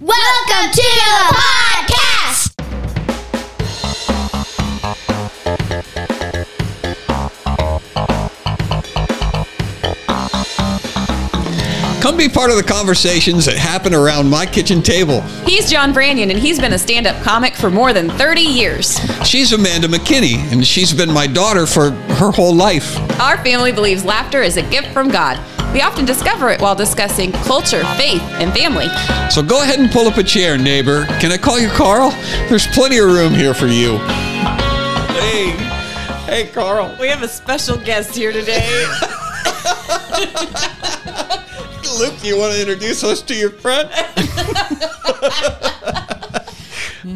Welcome to the podcast. Come be part of the conversations that happen around my kitchen table. He's John Branyan, and he's been a stand up comic for more than 30 years. She's Amanda McKinney, and she's been my daughter for her whole life. Our family believes laughter is a gift from God. We often discover it while discussing culture, faith, and family. So go ahead and pull up a chair, neighbor. Can I call you Carl? There's plenty of room here for you. Hey, hey, Carl. We have a special guest here today. Luke, you want to introduce us to your friend?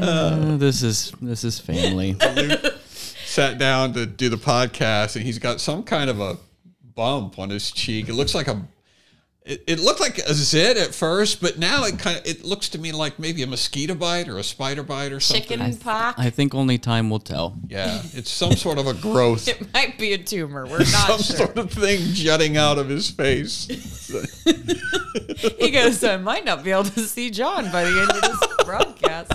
Uh, this is this is family. Sat down to do the podcast, and he's got some kind of a bump on his cheek. It looks like a. It, it looked like a zit at first, but now it kind of it looks to me like maybe a mosquito bite or a spider bite or something. Chicken pox. I think only time will tell. Yeah, it's some sort of a growth, It might be a tumor. We're not some sure. sort of thing jutting out of his face. He goes, I might not be able to see John by the end of this broadcast.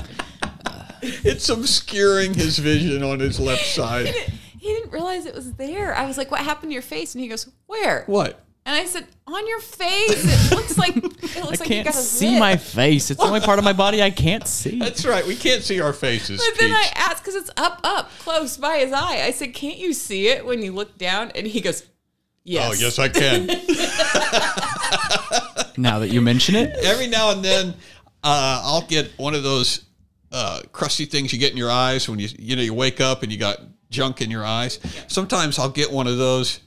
It's obscuring his vision on his left side. He didn't realize it was there. I was like, What happened to your face? And he goes, Where? What? And I said, On your face. It looks like it looks I like you can't got a see zit. my face. It's the only part of my body I can't see. That's right. We can't see our faces. But then I asked because it's up, up, close by his eye. I said, "Can't you see it when you look down?" And he goes, "Yes." Oh yes, I can. Now that you mention it, Every now and then, uh, I'll get one of those uh, crusty things you get in your eyes when you you know you wake up and you got junk in your eyes. Sometimes I'll get one of those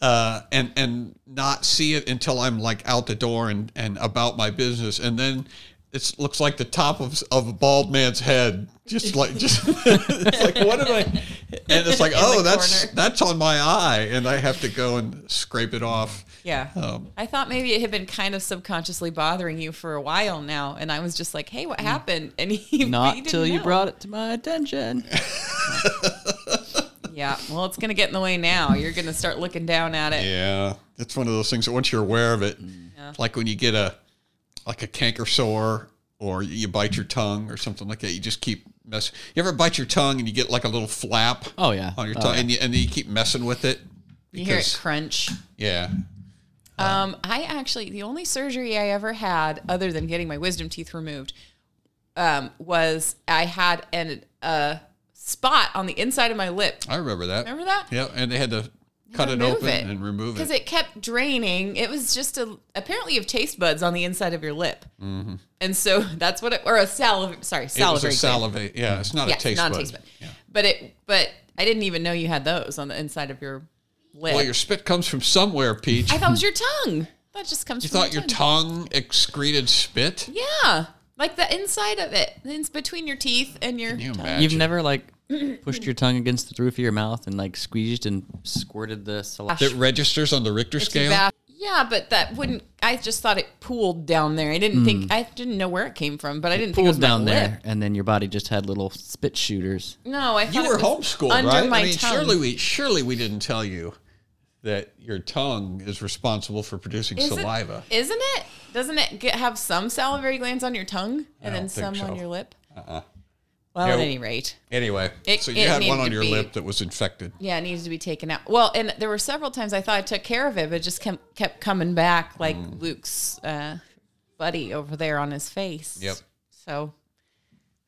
uh, and and not see it until I'm like out the door and and about my business, and then it looks like the top of of a bald man's head. Just like just it's like what did I? And it's like oh that's corner. that's on my eye, and I have to go and scrape it off. Yeah. Um, I thought maybe it had been kind of subconsciously bothering you for a while now, and I was just like, "Hey, what happened?" And he not he didn't till you brought it to my attention. Yeah. Well, it's gonna get in the way now. You're gonna start looking down at it. Yeah, it's one of those things that once you're aware of it, Yeah. like when you get a like a canker sore or you bite your tongue or something like that, you just keep mess. You ever bite your tongue and you get like a little flap Oh yeah. on your Oh, tongue, yeah. and you and then you keep messing with it. You hear it because- crunch. Yeah, Um, I actually the only surgery I ever had, other than getting my wisdom teeth removed, um, was I had an a spot on the inside of my lip. I remember that. Remember that? Yeah, and they had to cut it open it. and remove it because it. it kept draining. It was just a apparently you have taste buds on the inside of your lip, and so that's what it or a saliv sorry Mm-hmm. It was a salivary gland. salivate. Yeah, it's not Yes, a taste not bud. a taste bud. But it but I didn't even know you had those on the inside of your lip. Well, your spit comes from somewhere, Peach. I thought it was your tongue. That just comes. From somewhere. You thought your tongue excreted spit? Yeah, like the inside of it. It's between your teeth and your. Can you tongue. imagine? You've never like pushed your tongue against the roof of your mouth and like squeezed and squirted the saliva. that registers on the Richter It's scale. va- Yeah, but that wouldn't. I just thought it pooled down there. I didn't think. Mm. I didn't know where it came from, but I didn't think it was Pulled down my there, lip. and then your body just had little spit shooters. No, I. Thought You it were was homeschooled, under right? My I mean, tongue. surely we surely we didn't tell you that your tongue is responsible for producing Is it- saliva. isn't it? Doesn't it get, have some salivary glands on your tongue and then don't think some on so. your lip? Uh-uh. Well, Yeah, at any rate, Anyway, It- so you had one on your be- lip that was infected. yeah, it needs to be taken out. Well, and there were several times I thought I took care of it, but it just kept kept coming back like Mm. Luke's uh, buddy over there on his face. Yep. So,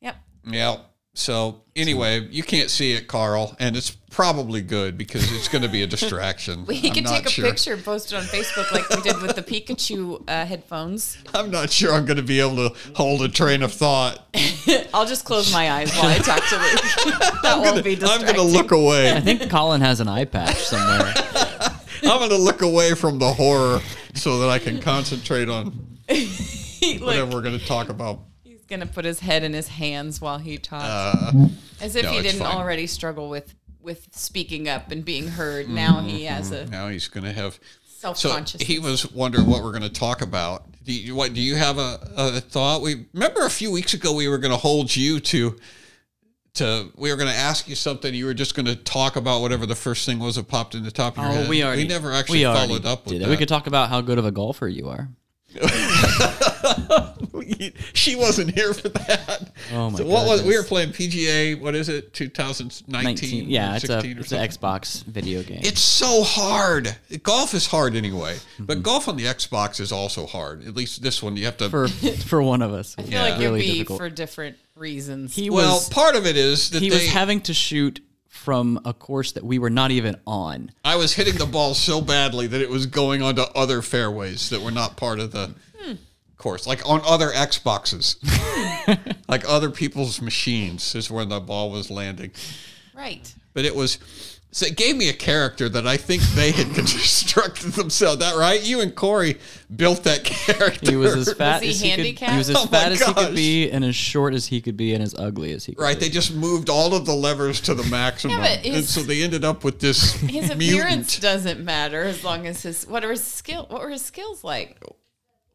yep. Yeah. So anyway, you can't see it, Carl, and it's probably good because it's going to be a distraction. We I'm could not take a sure. picture and post it on Facebook like we did with the Pikachu uh, headphones. I'm not sure I'm going to be able to hold a train of thought. I'll just close my eyes while I talk to Luke. that won't be I'm going to look away. I think Colin has an eye patch somewhere. I'm going to look away from the horror so that I can concentrate on Look, whatever we're going to talk about. He's gonna put his head in his hands while he talks, Uh, as if no, he didn't fine. already struggle with with speaking up and being heard. Now he has a now he's going to have self So consciousness. he was wondering what we're going to talk about. Do you, what do you have a, a thought? We remember a few weeks ago we were going to hold you to to we were going to ask you something. You were just going to talk about whatever the first thing was that popped in the top of your Oh, head. we already we never actually we followed up with did that. it. We could talk about how good of a golfer you are. she wasn't here for that. Oh my so what was we were playing PGA? What is it? 2019? 19. Yeah, it's a or it's an? Xbox video game. It's so hard. Golf is hard anyway, Mm-hmm. but golf on the Xbox is also hard. At least this one, you have to. for for one of us. I feel like it'd really be difficult. for different reasons. he well, was part of it is that he they, was having to shoot from a course that we were not even on. I was hitting the ball so badly that it was going onto other fairways that were not part of the Hmm. course, like on other Xboxes, like other people's machines is where the ball was landing. right. But it was. So it gave me a character that I think they had constructed themselves. That right? You and Corey built that character. He was as fat he as he could. He was as Oh fat as he could be, and as short as he could be, and as ugly as he could. Right, be. they just moved all of the levers to the maximum, Yeah, but and so they ended up with this His appearance doesn't matter as long as his what are his skill what were his skills like?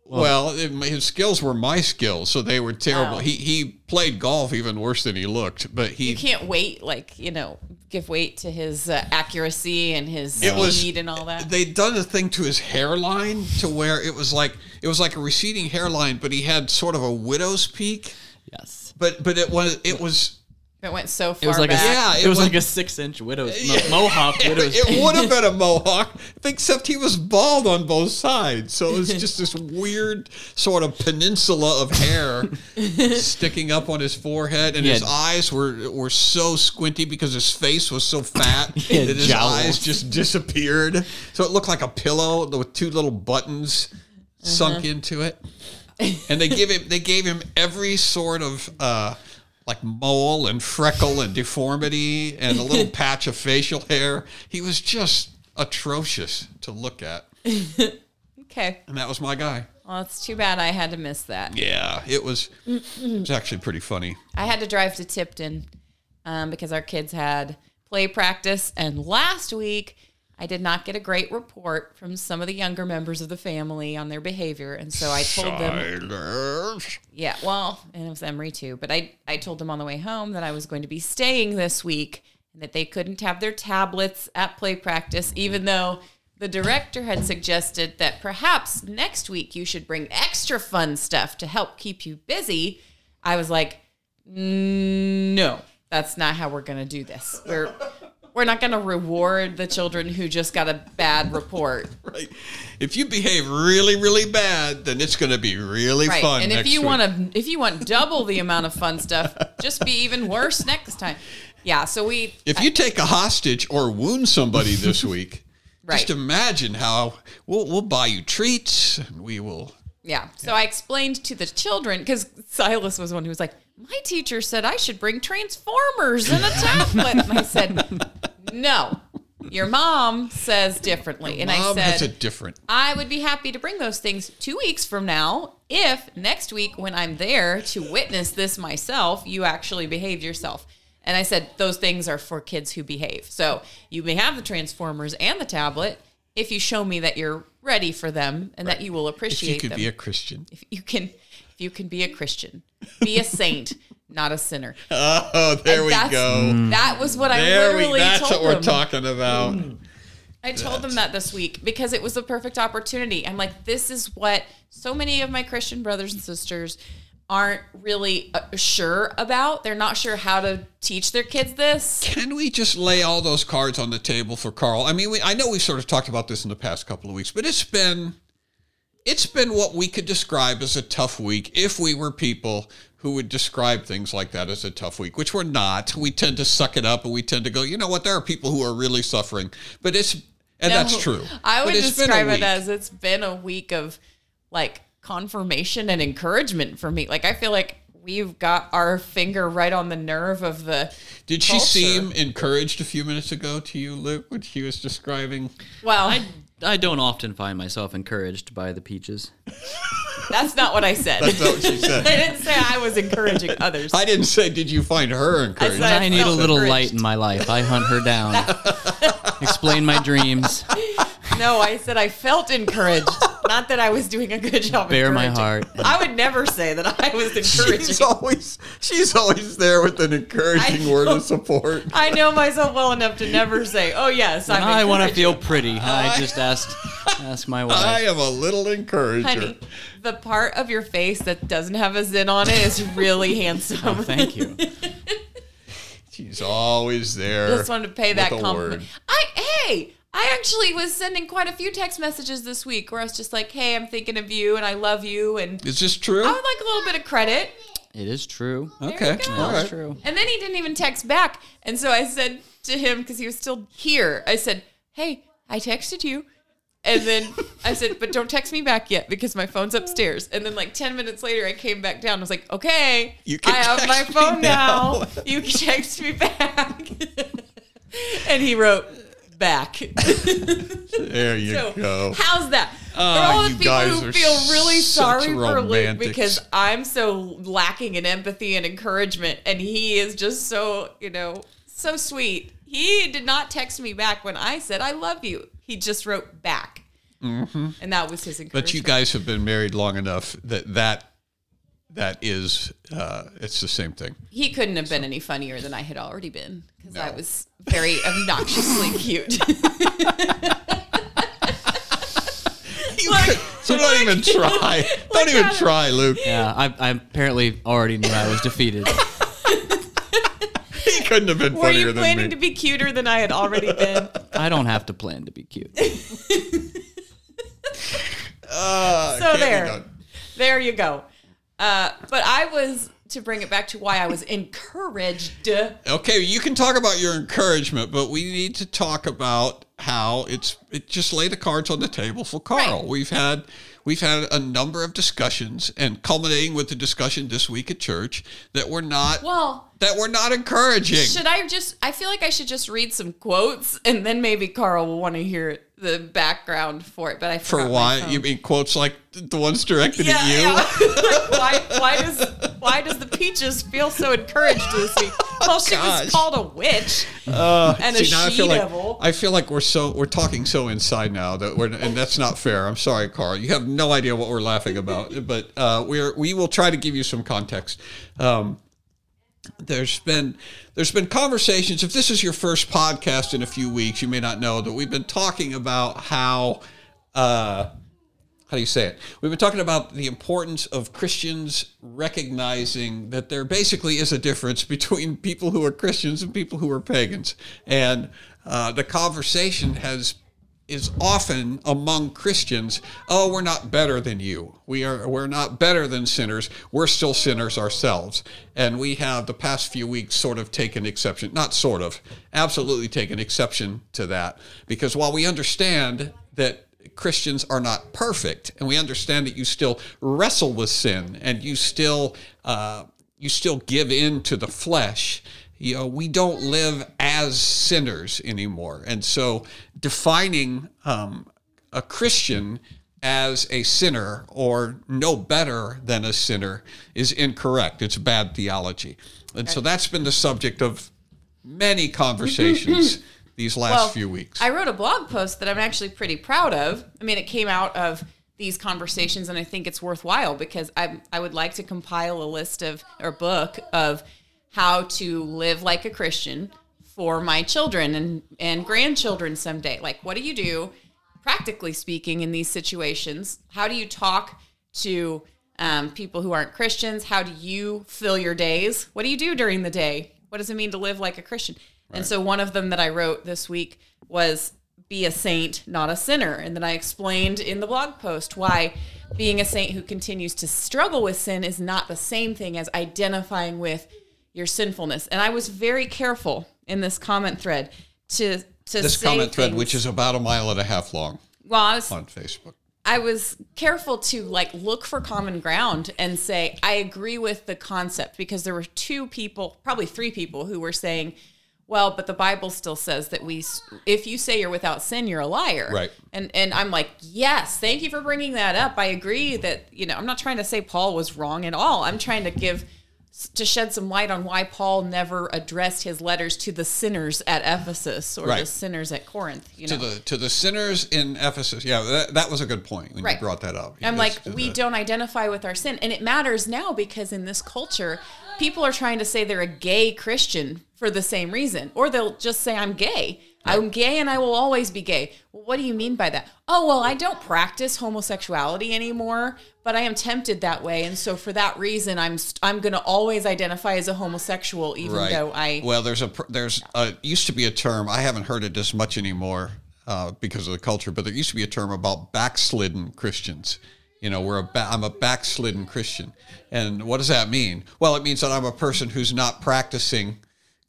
Well, it, his skills were my skills, so they were terrible. Oh. He he played golf even worse than he looked, but he You can't wait like, you know, give weight to his uh, accuracy and his It was- and all that. they'd done a thing to his hairline to where it was like it was like a receding hairline, but he had sort of a widow's peak. yes. But but it was it was It went so far It was like back. a Yeah, it, it was, was- like a six inch widow's mo- mohawk widow's. it would have been a mohawk, except he was bald on both sides. So it was just this weird sort of peninsula of hair sticking up on his forehead, and his eyes were were so squinty because his face was so fat that his jowls. eyes just disappeared. So it looked like a pillow with two little buttons sunk into it. And they give him they gave him every sort of uh like mole and freckle and deformity and a little patch of facial hair. He was just atrocious to look at. Okay. And that was my guy. Well, it's too bad I had to miss that. Yeah, it was it was actually pretty funny. I had to drive to Tipton um, because our kids had play practice. And last week, I did not get a great report from some of the younger members of the family on their behavior. And so I told them, Silence. yeah, well, and it was Emery too. But I, I told them on the way home that I was going to be staying this week and that they couldn't have their tablets at play practice, even though the director had suggested that perhaps next week you should bring extra fun stuff to help keep you busy. I was like, no, that's not how we're going to do this. We're we're not going to reward the children who just got a bad report. Right. If you behave really, really bad, then it's going to be really Right. fun. and if you want to if you want double the amount of fun stuff, just be even worse next time. Yeah, so we if you take a hostage or wound somebody this week, Right. just imagine how we'll we'll buy you treats and we will. yeah. So I explained to the children cuz Silas was the one who was like, "My teacher said I should bring transformers and a tablet." and I said, "No. Your mom says differently." And I Mom, said, a different. I would be happy to bring those things two weeks from now if next week, when I'm there to witness this myself, you actually behave yourself. And I said, those things are for kids who behave. So you may have the Transformers and the tablet if you show me that you're ready for them and that you will appreciate you could them. be a Christian. if you can, you can be a Christian, be a saint, not a sinner. Oh, there And we go. That was what I There we. literally That's told what we're talking about. I told them that this week because it was the perfect opportunity. I'm like, this is what so many of my Christian brothers and sisters aren't really uh, sure about. They're not sure how to teach their kids this. Can we just lay all those cards on the table for Carl? I mean, we, I know we sort of talked about this in the past couple of weeks, but it's been it's been what we could describe as a tough week if we were people who would describe things like that as a tough week, which we're not. We tend to suck it up and we tend to go, you know what, there are people who are really suffering. But it's and that's true. I would But it's been a describe it as it's been a week of like confirmation and encouragement for me. Like I feel like we've got our finger right on the nerve of the Did she seem encouraged a few minutes ago to you, Luke, when she was describing well I I don't often find myself encouraged by the peaches. that's not what I said. That's not what she I didn't say I was encouraging others. I didn't say did you find her encouraged. said- I need a little encouraged. light in my life. I hunt her down. Explain my dreams. No, I said I felt encouraged, not that I was doing a good job. Bare my heart. I would never say that I was encouraging. She's always she's always there with an encouraging I word know. of support. I know myself well enough to never say, "Oh yes, I'm." I want to feel pretty. I just asked ask my wife. I wife. am a little encourager. Honey, the part of your face that doesn't have a zin on it is really oh, handsome. Oh, thank you. She's always there. Just wanted to pay that compliment. word. I hey, I actually was sending quite a few text messages this week where I was just like, "Hey, I'm thinking of you and I love you," and Is this true? I would like a little bit of credit. It is true. okay. you go. All That's right. true. And then he didn't even text back. And so I said to him, because he was still here, I said, Hey, I texted you. And then I said, But don't text me back yet because my phone's upstairs. And then, like 10 minutes later, I came back down. I was like, Okay, You can I have my phone now. now." You can text me back. and he wrote, Back. There you So, go. how's that? For Oh, all the you people guys who feel really sorry for Luke because I'm so lacking in empathy and encouragement, and he is just so, you know, so sweet. He did not text me back when I said, I love you. He just wrote back. And that was his encouragement. Mm-hmm. But you guys have been married long enough that that that is uh, it's the same thing. he couldn't have been any funnier than I had already been because I was very obnoxiously cute. Look, So don't even try. Don't even at try, Luke. Yeah, I, I apparently already knew I was defeated. He couldn't have been were funnier you planning to be cuter than I had already been? I don't have to plan to be cute. Uh, So there. There you go. Uh, but I was to bring it back to why I was encouraged. Okay, you can talk about your encouragement, but we need to talk about how it's it just lay the cards on the table for Carl. Right. We've had we've had a number of discussions and culminating with the discussion this week at church that were not Well, that were not encouraging. should I just? I feel like I should just read some quotes, and then maybe Carl will want to hear the background for it. But I for why you mean quotes like the ones directed Yeah, at you? yeah. Like, why? Why does why does the peaches feel so encouraged this week? Well, she gosh. was called a witch Uh, and a see, now I feel she-devil. like I feel like we're so we're talking so inside now that we're and that's not fair. I'm sorry, Carl. You have no idea what we're laughing about, but uh, we're we will try to give you some context. Um, there's been there's been conversations. If this is your first podcast in a few weeks, you may not know that we've been talking about how. Uh, how do you say it? We've been talking about the importance of Christians recognizing that there basically is a difference between people who are Christians and people who are pagans, and uh, the conversation has is often among Christians. Oh, we're not better than you. We are. We're not better than sinners. We're still sinners ourselves, and we have the past few weeks sort of taken exception. Not sort of, absolutely taken exception to that because while we understand that Christians are not perfect, and we understand that you still wrestle with sin and you still uh, you still give in to the flesh. You know, we don't live as sinners anymore, and so defining um, a Christian as a sinner or no better than a sinner is incorrect. It's bad theology, and so that's been the subject of many conversations these last Well, few weeks. I wrote a blog post that I'm actually pretty proud of. I mean, it came out of these conversations, and I think it's worthwhile because I I would like to compile a list of or book of how to live like a Christian for my children and and grandchildren someday. Like, what do you do, practically speaking, in these situations? How do you talk to um, people who aren't Christians? How do you fill your days? What do you do during the day? What does it mean to live like a Christian? And so one of them that I wrote this week was be a saint, not a sinner. And then I explained in the blog post why being a saint who continues to struggle with sin is not the same thing as identifying with your sinfulness. And I was very careful in this comment thread to to this say comment thread, things- which is about a mile and a half long well, I was on Facebook. I was careful to like look for common ground and say I agree with the concept because there were two people, probably three people who were saying, well, but the Bible still says that we if you say you're without sin, you're a liar. Right. And and I'm like, "Yes, thank you for bringing that up. I agree that, you know, I'm not trying to say Paul was wrong at all. I'm trying to give to shed some light on why Paul never addressed his letters to the sinners at Ephesus or the sinners at Corinth. You know, to the to the sinners in Ephesus. Yeah, that, that was a good point when you brought that up. I'm like, we the- don't identify with our sin. And it matters now because in this culture, people are trying to say they're a gay Christian for the same reason. Or they'll just say, I'm gay. I'm gay and I will always be gay. Well, what do you mean by that? Oh, well, I don't practice homosexuality anymore, but I am tempted that way. And so for that reason, I'm, st- I'm going to always identify as a homosexual, even right. though I. well, there's a there's a used to be a term. I haven't heard it as much anymore uh, because of the culture, but there used to be a term about backslidden Christians. You know, we're a ba- I'm a backslidden Christian, and what does that mean? Well, it means that I'm a person who's not practicing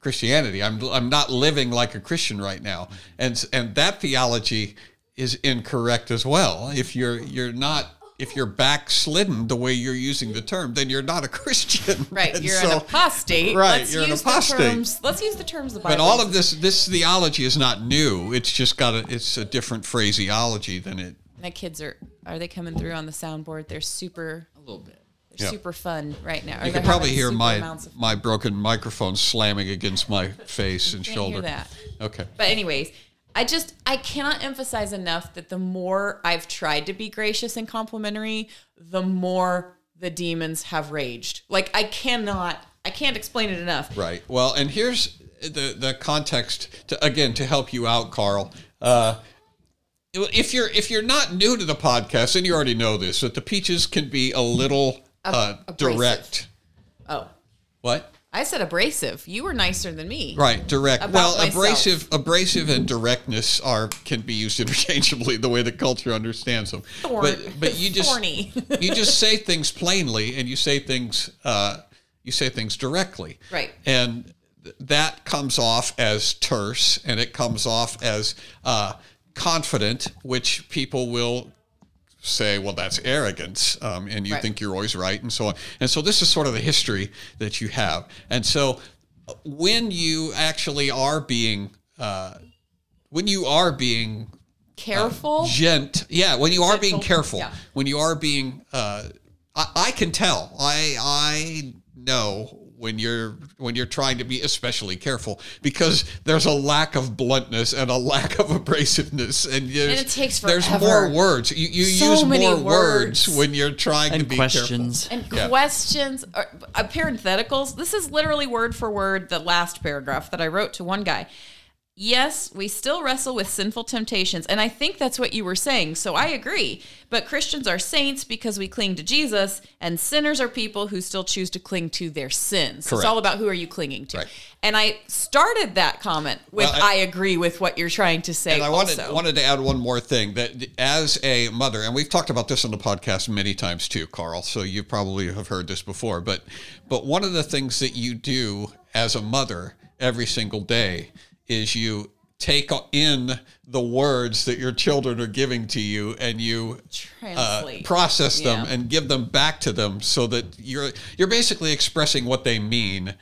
Christianity. I'm I'm not living like a Christian right now, and and that theology is incorrect as well. If you're you're not if you're backslidden the way you're using the term, then you're not a Christian. Right, And you're so- an apostate. Right, let's you're an use apostate. The terms, let's use the terms of the Bible. But all of this this theology is not new. It's just got a it's a different phraseology than it. My kids are are they coming through on the soundboard? They're super A little bit. Yeah. super fun right now. You can probably hear my my broken microphone slamming against my face and shoulder. Okay. But anyways, I just I cannot emphasize enough that the more I've tried to be gracious and complimentary, the more the demons have raged. Like I cannot I can't explain it enough. Right. Well, and here's the the context to again to help you out, Carl. Uh, if you're if you're not new to the podcast, and you already know this, that the peaches can be a little uh, abrasive. direct. Oh. What? I said abrasive. You were nicer than me. Right, direct. Well, myself. abrasive, abrasive, and directness are can be used interchangeably the way the culture understands them. Thorn- But but you just thorny. you just say things plainly, and you say things uh, you say things directly. Right. And th- that comes off as terse, and it comes off as uh, confident, which people will say, well, that's arrogance, um, and you Right. think you're always right, and so on. And so this is sort of the history that you have. And so uh, when you actually are being, uh, when you are being Careful. gent, yeah, when you are being careful, yeah. when you are being, uh, I, I can tell, I I know when you're when you're trying to be especially careful because there's a lack of bluntness and a lack of abrasiveness and, there's- it takes there's more words you, you So use many more words. words. when you're trying to be questions. and Yeah. questions or uh, parentheticals this is literally word for word the last paragraph that i wrote to one guy yes we still wrestle with sinful temptations and i think that's what you were saying so i agree but christians are saints because we cling to jesus and sinners are people who still choose to cling to their sins it's all about who are you clinging to Right. and i started that comment with Well, I, I- agree with what you're trying to say And I wanted also. wanted to add one more thing that as a mother, and we've talked about this on the podcast many times too, Carl. So you probably have heard this before, but but one of the things that you do as a mother every single day is you take in the words that your children are giving to you and you uh, process them Yeah. and give them back to them so that you're you're basically expressing what they mean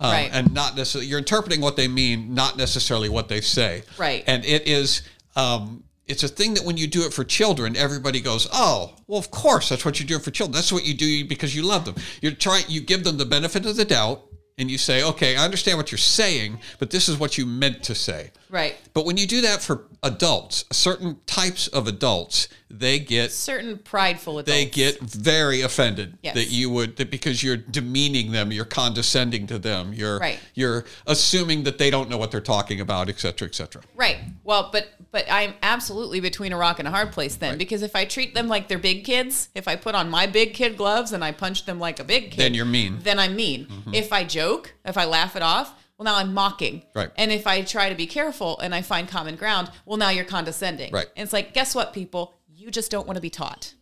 um, Right. and not necessarily you're interpreting what they mean not necessarily what they say Right. and it is um, it's a thing that when you do it for children everybody goes oh well of course that's what you do for children that's what you do because you love them you're trying you give them the benefit of the doubt and you say okay i understand what you're saying but this is what you meant to say right but when you do that for adults certain types of adults they get certain prideful adults they get very offended Yes. that you would that because you're demeaning them you're condescending to them you're Right. you're assuming that they don't know what they're talking about et cetera et cetera Right. Well, but but I'm absolutely between a rock and a hard place then Right. because if I treat them like they're big kids, if I put on my big kid gloves and I punch them like a big kid, Then you're mean. Then I'm mean. Mm-hmm. If I joke, if I laugh it off, well now I'm mocking. Right. And if I try to be careful and I find common ground, well now you're condescending. Right. And it's like, guess what, people? You just don't want to be taught.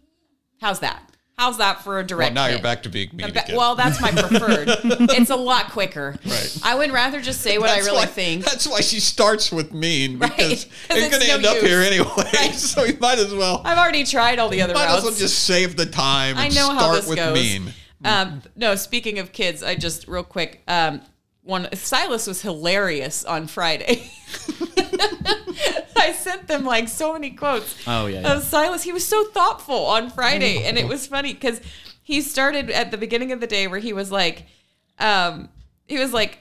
How's that? How's that for a direct? well now you're back to being mean Ba-. Well, that's my preferred. it's a lot quicker. Right. I would rather just say what I really why, think. That's why she starts with mean Right, you're it's going to no end up here anyway. Right. So you might as well I've already tried all the other might routes. as well just save the time. I know start how this with goes. mean. Um, no, speaking of kids, I just real quick. Um, one Silas was hilarious on Friday. I sent them like so many quotes. Oh, yeah, yeah. Silas, he was so thoughtful on Friday, and it was funny because he started at the beginning of the day where he was like, um, he was like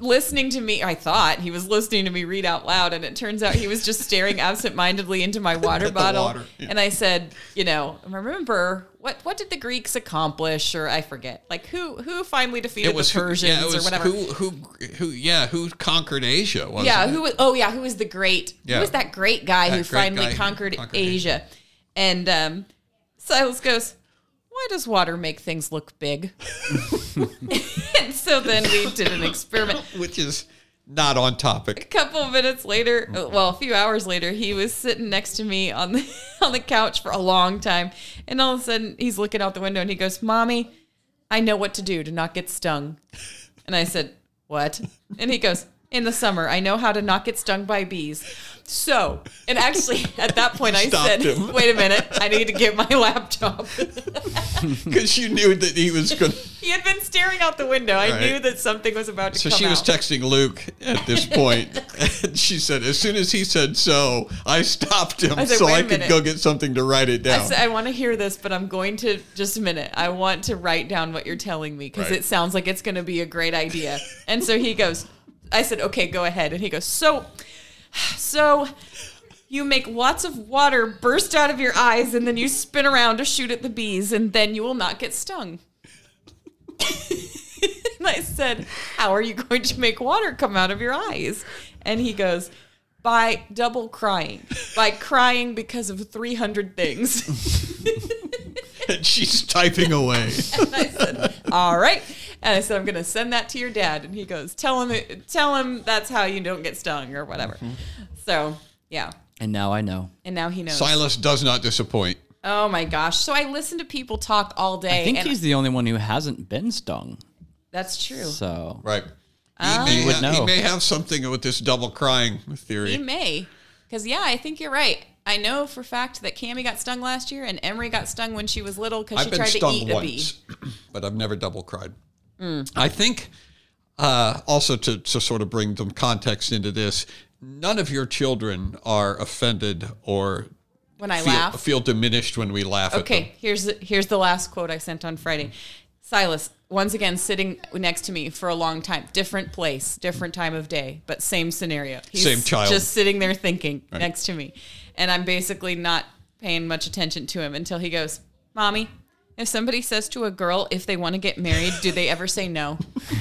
listening to me. I thought he was listening to me read out loud, and it turns out he was just staring absentmindedly into my water bottle. water, yeah. And I said, you know, remember what what did the Greeks accomplish, or I forget, like who who finally defeated the who- Persians yeah, it was or whatever. Who, who, who, yeah, who conquered Asia? Wasn't yeah, it? who was? Oh, yeah, who was the great? Yeah. Who was that great guy That who great finally guy who conquered, conquered Asia? And um, Silas goes, "Why does water make things look big?" and so then we did an experiment. Which is not on topic. A couple of minutes later, uh, well, a few hours later, he was sitting next to me on the on the couch for a long time, and all of a sudden, he's looking out the window and he goes, "Mommy, I know what to do to not get stung." And I said, "What?" And he goes, "In the summer, I know how to not get stung by bees." So, and actually, at that point, I Stopped said, him. "Wait a minute, I need to get my laptop." Because you knew that he was going to. he had been staring out the window. I Right. knew that something was about to So come she was out. texting Luke at this point, and she said, as soon as he said so, I stopped him I said, so "Wait I could minute." go get something to write it I down. said, I want to hear this, but I'm going to just a minute. I want to write down what you're telling me because Right. it sounds like it's going to be a great idea. and so he goes, I said, okay, go ahead. And he goes, so, so you make lots of water burst out of your eyes and then you spin around to shoot at the bees and then you will not get stung. and I said, how are you going to make water come out of your eyes? And he goes, by double crying, by crying because of 300 things. and she's typing away. And I said, "All right." And I said, "I'm going to send that to your dad." And he goes, "Tell him, tell him that's how you don't get stung or whatever." Mm-hmm. So yeah, And now I know. and now he knows. Silas does not disappoint. Oh my gosh! So I listen to people talk all day. I think and he's the only one who hasn't been stung. that's true. So Right. He, Ah. may would ha- he may have something with this double crying theory. He may, because yeah, I think you're right. I know for fact that Cammy got stung last year, and Emery got stung when she was little because she tried to eat a bee. once, but I've never double cried. Mm. I think uh, also to, to sort of bring some context into this, none of your children are offended or When I feel, laugh, feel diminished when we laugh at them. Okay, here's the, here's the last quote I sent on Friday. Silas, once again, sitting next to me for a long time, different place, different time of day, but same scenario. He's Same child. Just sitting there thinking next to me. And I'm basically not paying much attention to him until he goes, Mommy, if somebody says to a girl if they want to get married, do they ever say no?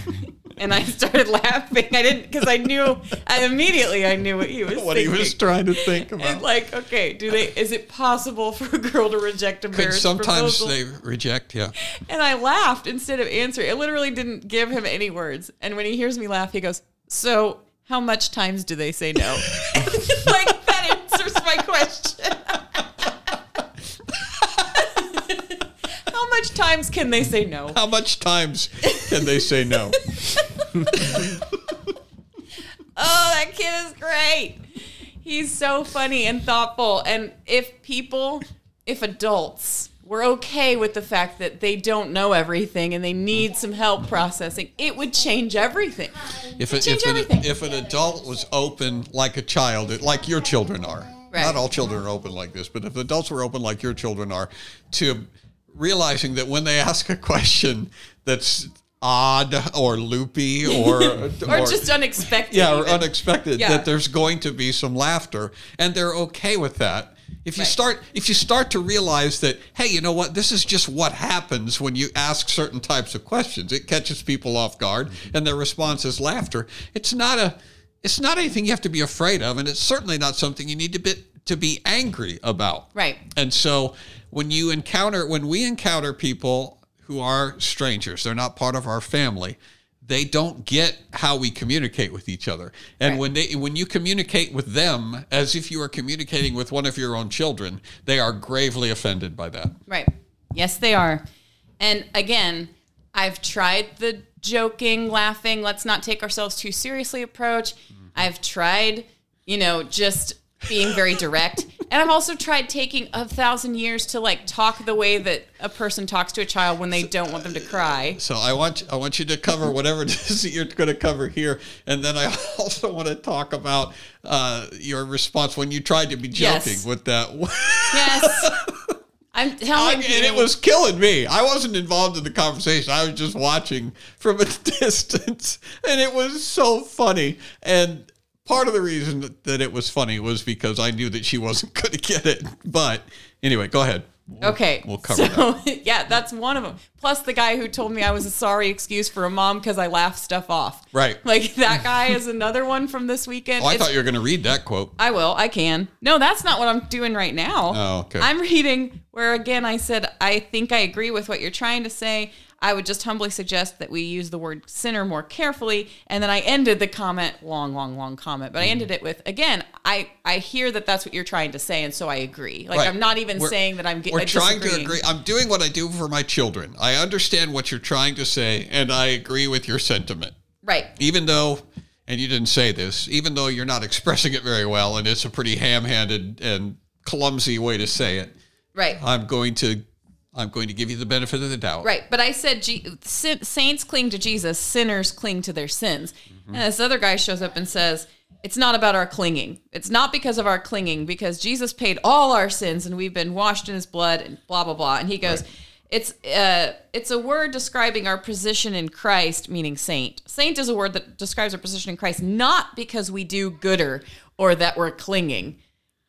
and I started laughing. I didn't, because I knew, I immediately I knew what he was What he was trying to think And about. like, okay, do they? Is it possible for a girl to reject a Could marriage sometimes proposal? they reject, yeah. And I laughed instead of answering. I literally didn't give him any words. And when he hears me laugh, he goes, "So, how much times do they say no?" like that answers my question. how much times can they say no? How much times can they say no? Oh, that kid is great. He's so funny and thoughtful. And if people, if adults were okay with the fact that they don't know everything and they need some help processing, it would change everything. If, a, Change if, an, everything. if an adult was open like a child, like your children are, Right. not all children are open like this, but if adults were open like your children are, to realizing that when they ask a question that's odd or loopy or Or, just unexpected. yeah or even. unexpected, Yeah. that there's going to be some laughter, and they're okay with that. If you Right. start if you start to realize that hey you know what this is just what happens when you ask certain types of questions it catches people off guard and their response is laughter it's not a it's not anything you have to be afraid of and it's certainly not something you need to be to be angry about Right. and so when you encounter when we encounter people who are strangers they're not part of our family they don't get how we communicate with each other and Right. when they when you communicate with them as if you are communicating with one of your own children they are gravely offended by that Right. Yes, they are. And again, I've tried the joking, laughing, let's not take ourselves too seriously approach. Mm-hmm. I've tried, you know, just being very direct. And I've also tried taking a thousand years to like talk the way that a person talks to a child when they don't want them to cry. so i want i want you to cover whatever it is that you're going to cover here and then i also want to talk about uh, your response when you tried to be joking Yes. with that Yes. I'm I, telling and you. it was killing me. I wasn't involved in the conversation. I was just watching from a distance, and it was so funny. And part of the reason that- that it was funny was because I knew that she wasn't going to get it. But anyway, go ahead. We'll- Okay. we'll cover so, that. yeah, that's one of them. Plus the guy who told me I was a sorry excuse for a mom because I laugh stuff off. Right. Like that guy is another one from this weekend. Oh, I It's- thought you were going to read that quote. I will. I can. No, that's not what I'm doing right now. Oh, okay. I'm reading where again I said I think I agree with what you're trying to say. I would just humbly suggest that we use the word sinner more carefully. And then I ended the comment, long, long, long comment, but I mm-hmm. ended it with again. I I hear that that's what you're trying to say, and so I agree. Like Right. I'm not even We're- saying that I'm. ge- We're trying to agree. I'm doing what I do for my children. I understand what you're trying to say, and I agree with your sentiment. Right. even though and you didn't say this even though you're not expressing it very well and it's a pretty ham-handed and clumsy way to say it Right. i'm going to i'm going to give you the benefit of the doubt Right, but I said G- sin- saints cling to Jesus, sinners cling to their sins. And this other guy shows up and says, "It's not about our clinging. It's not because of our clinging, because Jesus paid all our sins and we've been washed in His blood and blah blah blah." And he goes, "It's uh, it's a word describing our position in Christ, meaning saint. Saint is a word that describes our position in Christ, not because we do gooder or that we're clinging."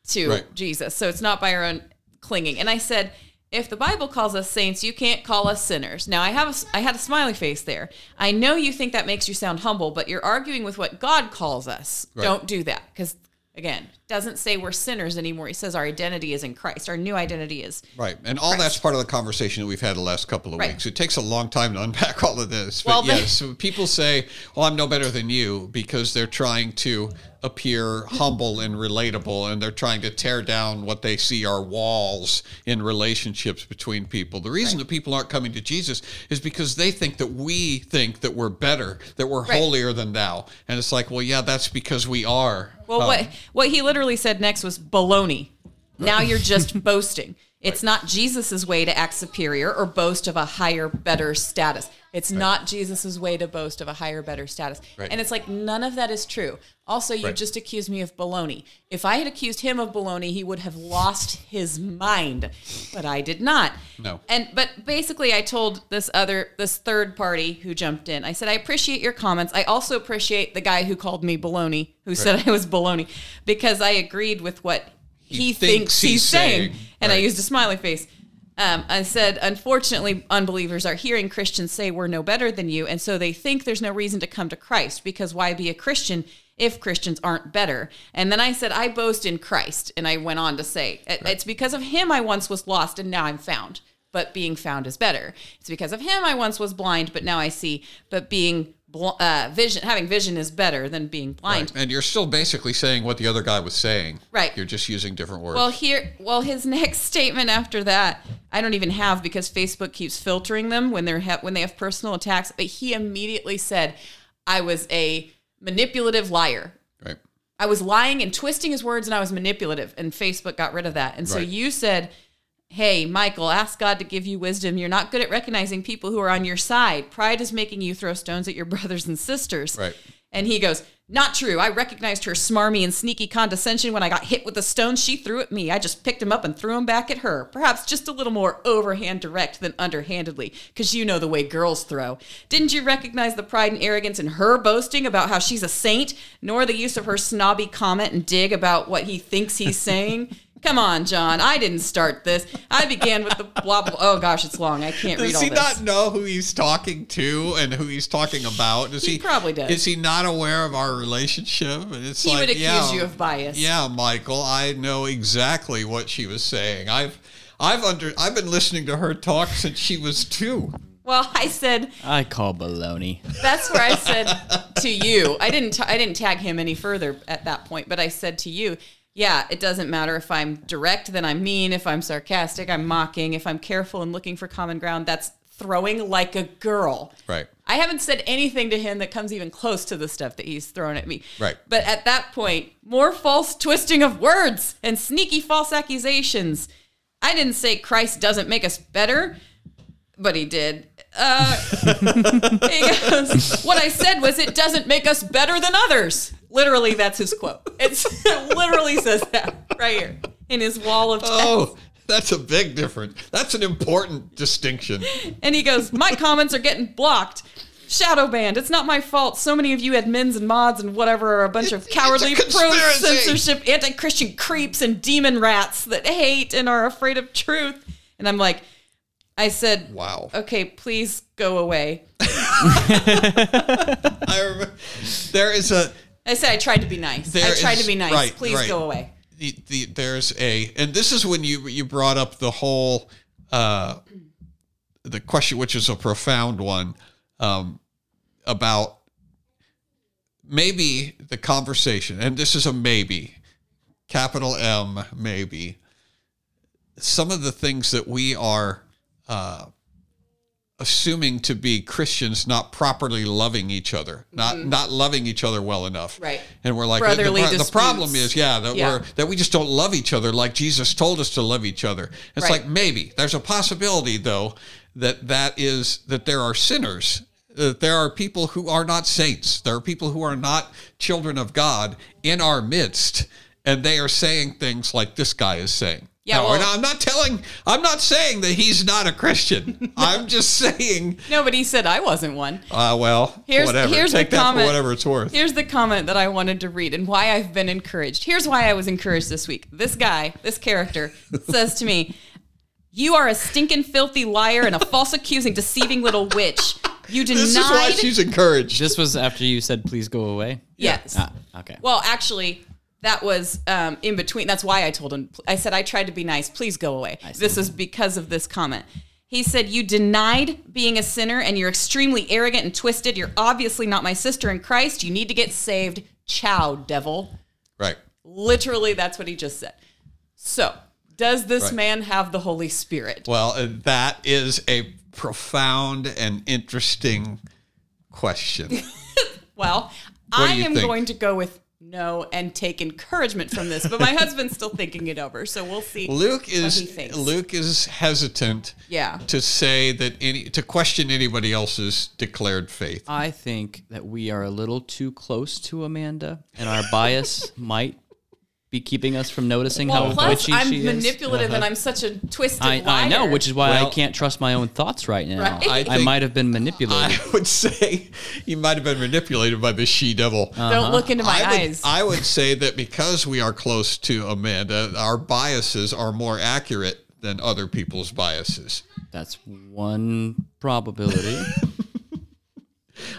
to Right. Jesus. So it's not by our own clinging. And I said, if the Bible calls us saints, you can't call us sinners. Now I have a, I had a smiley face there. I know you think that makes you sound humble, but you're arguing with what God calls us. Right. Don't do that because again, doesn't say we're sinners anymore. He says our identity is in Christ. Our new identity is right and all that's part of the conversation that we've had the last couple of Right. weeks it takes a long time to unpack all of this but Well, yes so people say well i'm no better than you because they're trying to appear humble and relatable and they're trying to tear down what they see are walls in relationships between people the reason that people aren't coming to jesus is because they think that we think that we're better that we're Right. holier than thou and it's like well yeah that's because we are Well, Um, what what he literally said next was baloney. Now you're just boasting. It's not Jesus's way to act superior or boast of a higher, better status. It's not Jesus's way to boast of a higher, better status. Right. And it's like none of that is true. Also, you Right. just accused me of baloney. If I had accused him of baloney, he would have lost his mind. But I did not. No. And but basically I told this other this third party who jumped in. I said I appreciate your comments. I also appreciate the guy who called me baloney, who said I was baloney because I agreed with what he, thinks thinks, he's, he's saying. saying. And I used a smiley face. Um, I said, unfortunately, unbelievers are hearing Christians say we're no better than you, and so they think there's no reason to come to Christ because why be a Christian if Christians aren't better? And then I said, I boast in Christ, and I went on to say, "It- it's because of him I once was lost and now I'm found, but being found is better. It's because of him I once was blind, but now I see, but being bl- uh, vision, having vision is better than being blind. and you're still basically saying what the other guy was saying Right. you're just using different words Well, here, well, his next statement after that, I don't even have because Facebook keeps filtering them when they're ha- when they have personal attacks. But he immediately said, "I was a manipulative liar. right I was lying and twisting his words, and I was manipulative." And Facebook got rid of that. And so Right. you said. Hey, Michael, ask God to give you wisdom. You're not good at recognizing people who are on your side. Pride is making you throw stones at your brothers and sisters. Right. And he goes, Not true. I recognized her smarmy and sneaky condescension when I got hit with the stone she threw at me. I just picked him up and threw him back at her. Perhaps just a little more overhand direct than underhandedly, because you know the way girls throw. Didn't you recognize the pride and arrogance in her boasting about how she's a saint, nor the use of her snobby comment and dig about what he thinks he's saying? Come on, John. I didn't start this. I began with the blah blah. Oh gosh, it's long. I can't read Does he not know who he's talking to and who he's talking about? Does He he, probably does. Is he not aware of our relationship? And it's He like, would accuse yeah, you of bias. Yeah, Michael, I know exactly what she was saying. I've I've under I've been listening to her talk since she was two. Well, I said I call baloney. That's where I said to you. I didn't. T- I didn't tag him any further at that point, but I said to you, "Yeah, it doesn't matter if I'm direct, then I'm mean. If I'm sarcastic, I'm mocking. If I'm careful and looking for common ground, that's throwing like a girl." Right. I haven't said anything to him that comes even close to the stuff that he's thrown at me. Right. But at that point, more false twisting of words and sneaky false accusations. I didn't say Christ doesn't make us better, but he did. Uh, he goes, what I said was it doesn't make us better than others. Literally, that's his quote. It's, it literally says that right here in his wall of oh, text. Oh, That's a big difference. That's an important distinction. And he goes, My comments are getting blocked. Shadow banned. It's not my fault. So many of you admins and mods and whatever are a bunch of cowardly pro censorship, anti Christian creeps and demon rats that hate and are afraid of truth. And I'm like, I said, Wow. Okay, please go away. I remember, there is a I said I tried to be nice. There I tried is- to be nice. right, please right. go away. the, the there's a and this is when you you brought up the whole uh the question which is a profound one um about maybe the conversation and this is a maybe capital M maybe some of the things that we are uh assuming to be Christians not properly loving each other, not not loving each other well enough. Mm-hmm. Right. And we're like Brotherly the, pro- the problem is yeah that Yeah. we're that we just don't love each other like Jesus told us to love each other. It's Right. like maybe there's a possibility though that that is that there are sinners that there are people who are not saints. There are people who are not children of God in our midst and they are saying things like this guy is saying. Yeah, No, well- and I'm not telling I'm not saying that he's not a Christian. I'm just saying No, but he said I wasn't one. uh, well, Here's whatever. here's Take the that comment. for whatever it's worth. Here's the comment that I wanted to read and why I've been encouraged. Here's why I was encouraged this week. This guy, this character, says to me, "You are a stinking, filthy liar and a false accusing, deceiving little witch. You denied. this is why she's encouraged. This was after you said, "Please go away." yes. Ah, okay. Well, actually, that was um, in between. That's why I told him. I said I tried to be nice. Please go away. This is because of this comment. He said, You denied being a sinner and you're extremely arrogant and twisted. You're obviously not my sister in Christ. You need to get saved. Ciao, devil. right. Literally, that's what he just said. So, does this Right. man have the Holy Spirit? Well, uh, that is a profound and interesting question. Well, I am think? going to go with no and take encouragement from this, but my husband's still thinking it over. So, we'll see. Luke what is he. Luke is hesitant Yeah. to say that any to question anybody else's declared faith. I think that we are a little too close to Amanda, and our bias might be keeping us from noticing Well, how plus witchy I'm she is. manipulative and uh-huh. I'm such a twisted I, liar. I know, which is why Well- I can't trust my own thoughts right now. Right. I I, might have been manipulated. I would say you might have been manipulated by the she devil. Uh-huh. don't look into my I would, eyes. I would say that because we are close to Amanda, our biases are more accurate than other people's biases. That's one probability.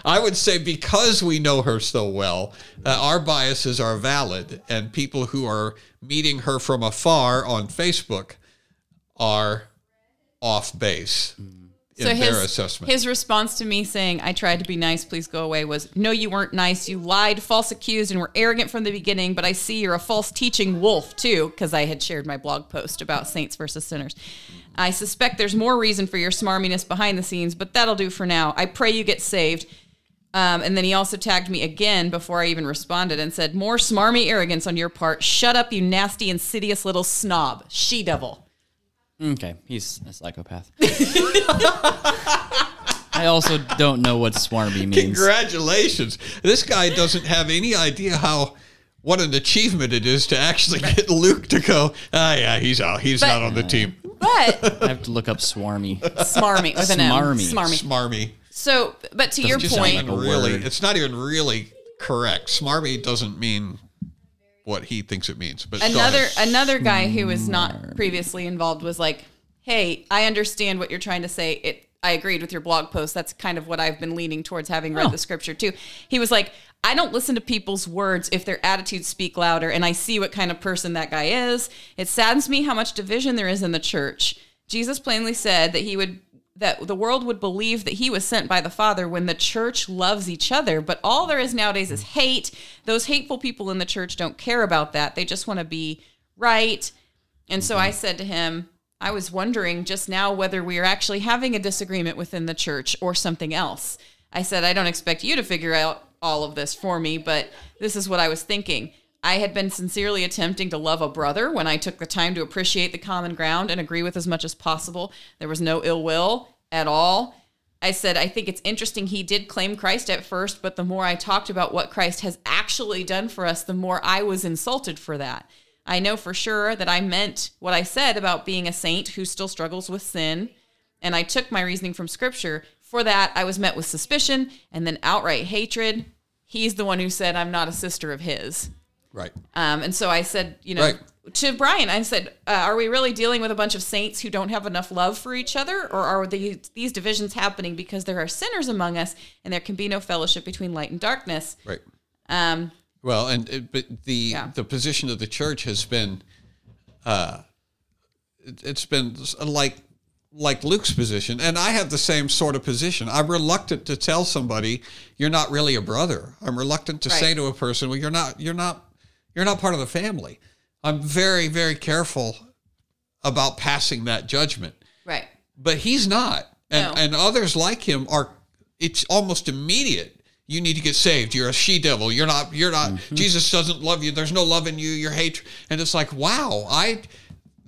I would say because we know her so well, uh, our biases are valid, and people who are meeting her from afar on Facebook are off base. In so his, assessment. his response to me saying, I tried to be nice, please go away, was, No, you weren't nice. You lied, false accused, and were arrogant from the beginning, but I see you're a false teaching wolf, too, because I had shared my blog post about saints versus sinners. I suspect there's more reason for your smarminess behind the scenes, but that'll do for now. I pray you get saved. Um, and then he also tagged me again before I even responded and said, More smarmy arrogance on your part. Shut up, you nasty, insidious little snob. She devil. Okay, he's a psychopath. I also don't know what swarmy means. Congratulations! This guy doesn't have any idea how what an achievement it is to actually get Luke to go. Ah, yeah, he's out. He's not on the team. But I have to look up swarmy. smarmy with an M. Smarmy. Smarmy. Smarmy. So, but to your Just point, not even a really. word. It's not even really correct. Smarmy doesn't mean what he thinks it means. But another another guy who was not hmm. previously involved was like, "Hey, I understand what you're trying to say. It I agreed with your blog post. That's kind of what I've been leaning towards having read oh. the scripture too." He was like, "I don't listen to people's words if their attitudes speak louder, and I see what kind of person that guy is. It saddens me how much division there is in the church. Jesus plainly said that he would that the world would believe that he was sent by the Father when the church loves each other. But all there is nowadays is hate. Those hateful people in the church don't care about that. They just want to be right. And so I mm-hmm. said to him, I was wondering just now whether we are actually having a disagreement within the church or something else. I said, I don't expect you to figure out all of this for me, but this is what I was thinking. I had been sincerely attempting to love a brother when I took the time to appreciate the common ground and agree with as much as possible. There was no ill will at all. I said, I think it's interesting he did claim Christ at first, but the more I talked about what Christ has actually done for us, the more I was insulted for that. I know for sure that I meant what I said about being a saint who still struggles with sin. And I took my reasoning from scripture. For that, I was met with suspicion and then outright hatred. He's the one who said, I'm not a sister of his. Right. Um, and so I said, you know, Right. to Brian, I said, uh, are we really dealing with a bunch of saints who don't have enough love for each other? Or are the, these divisions happening because there are sinners among us and there can be no fellowship between light and darkness? Right. Um, Well, and it, but the Yeah. the position of the church has been, uh, it, it's been like like Luke's position, and I have the same sort of position. I'm reluctant to tell somebody you're not really a brother. I'm reluctant to say to a person, "Well, you're not. You're not. You're not part of the family." I'm very very careful about passing that judgment right. but he's not and No. and others like him are it's almost immediate you need to get saved you're a she devil you're not you're not Mm-hmm. jesus doesn't love you there's no love in you you're hatred and it's like wow i